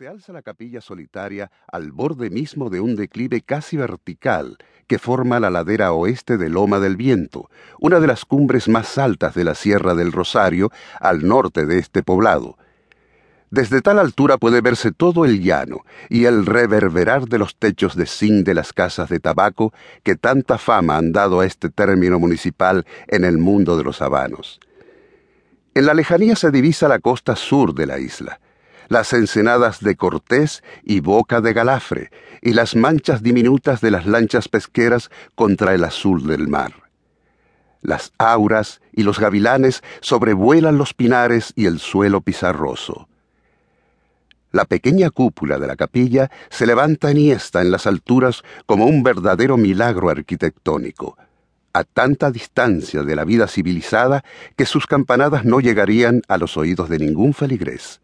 Se alza la capilla solitaria al borde mismo de un declive casi vertical que forma la ladera oeste de Loma del Viento, una de las cumbres más altas de la Sierra del Rosario, al norte de este poblado. Desde tal altura puede verse todo el llano y el reverberar de los techos de zinc de las casas de tabaco que tanta fama han dado a este término municipal en el mundo de los habanos. En la lejanía se divisa la costa sur de la isla las ensenadas de Cortés y Boca de Galafre, y las manchas diminutas de las lanchas pesqueras contra el azul del mar. Las auras y los gavilanes sobrevuelan los pinares y el suelo pizarroso. La pequeña cúpula de la capilla se levanta enhiesta en las alturas como un verdadero milagro arquitectónico, a tanta distancia de la vida civilizada que sus campanadas no llegarían a los oídos de ningún feligrés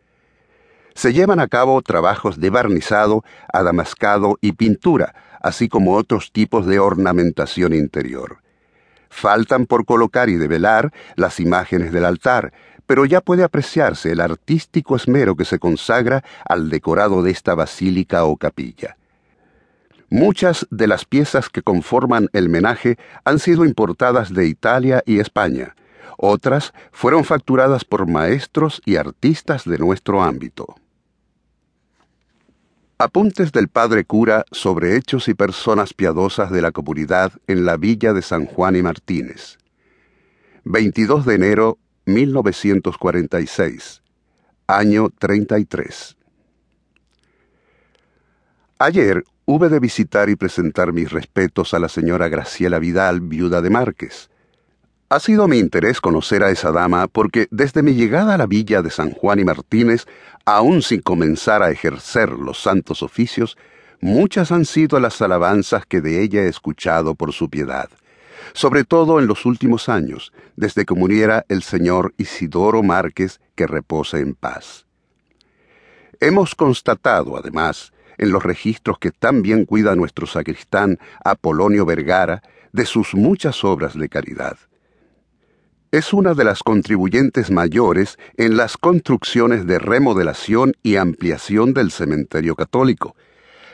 se llevan a cabo trabajos de barnizado, adamascado y pintura, así como otros tipos de ornamentación interior. Faltan por colocar y develar las imágenes del altar, pero ya puede apreciarse el artístico esmero que se consagra al decorado de esta basílica o capilla. Muchas de las piezas que conforman el menaje han sido importadas de Italia y España. Otras fueron facturadas por maestros y artistas de nuestro ámbito. Apuntes del padre cura sobre hechos y personas piadosas de la comunidad en la villa de San Juan y Martínez. 22 de enero 1946. Año 33. Ayer hube de visitar y presentar mis respetos a la señora Graciela Vidal, viuda de Márquez, ha sido mi interés conocer a esa dama porque desde mi llegada a la villa de San Juan y Martínez, aún sin comenzar a ejercer los santos oficios, muchas han sido las alabanzas que de ella he escuchado por su piedad, sobre todo en los últimos años, desde que muriera el señor Isidoro Márquez, que reposa en paz. Hemos constatado, además, en los registros que tan bien cuida nuestro sacristán Apolonio Vergara, de sus muchas obras de caridad es una de las contribuyentes mayores en las construcciones de remodelación y ampliación del cementerio católico,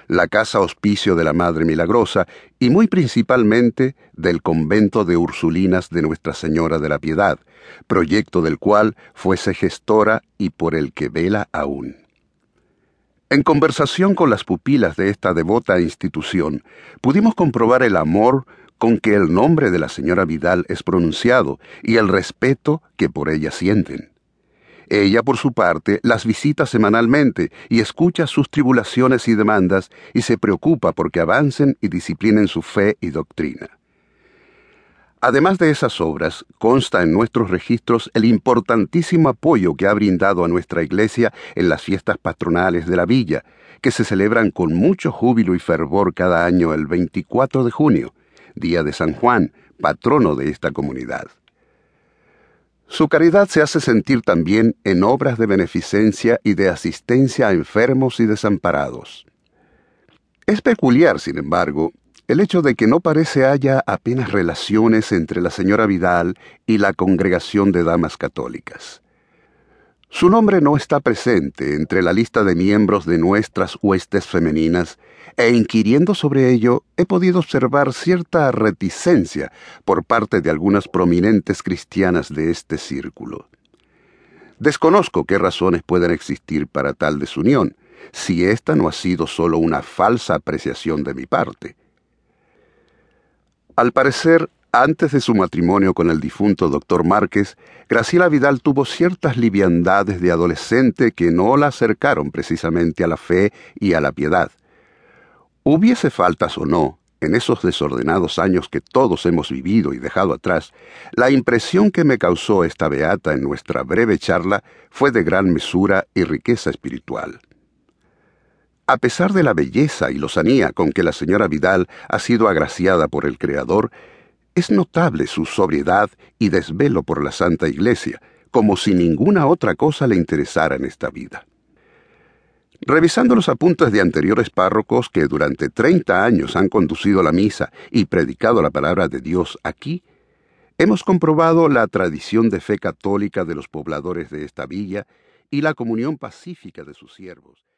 la casa hospicio de la Madre Milagrosa y muy principalmente del convento de Ursulinas de Nuestra Señora de la Piedad, proyecto del cual fuese gestora y por el que vela aún. En conversación con las pupilas de esta devota institución, pudimos comprobar el amor, con que el nombre de la señora Vidal es pronunciado y el respeto que por ella sienten. Ella, por su parte, las visita semanalmente y escucha sus tribulaciones y demandas y se preocupa porque avancen y disciplinen su fe y doctrina. Además de esas obras, consta en nuestros registros el importantísimo apoyo que ha brindado a nuestra Iglesia en las fiestas patronales de la villa, que se celebran con mucho júbilo y fervor cada año el 24 de junio, día de San Juan, patrono de esta comunidad. Su caridad se hace sentir también en obras de beneficencia y de asistencia a enfermos y desamparados. Es peculiar, sin embargo, el hecho de que no parece haya apenas relaciones entre la señora Vidal y la congregación de damas católicas. Su nombre no está presente entre la lista de miembros de nuestras huestes femeninas, e inquiriendo sobre ello he podido observar cierta reticencia por parte de algunas prominentes cristianas de este círculo. Desconozco qué razones pueden existir para tal desunión, si esta no ha sido sólo una falsa apreciación de mi parte. Al parecer, antes de su matrimonio con el difunto doctor Márquez, Graciela Vidal tuvo ciertas liviandades de adolescente que no la acercaron precisamente a la fe y a la piedad. Hubiese faltas o no, en esos desordenados años que todos hemos vivido y dejado atrás, la impresión que me causó esta beata en nuestra breve charla fue de gran mesura y riqueza espiritual. A pesar de la belleza y lozanía con que la señora Vidal ha sido agraciada por el Creador, es notable su sobriedad y desvelo por la Santa Iglesia, como si ninguna otra cosa le interesara en esta vida. Revisando los apuntes de anteriores párrocos que durante treinta años han conducido la misa y predicado la palabra de Dios aquí, hemos comprobado la tradición de fe católica de los pobladores de esta villa y la comunión pacífica de sus siervos.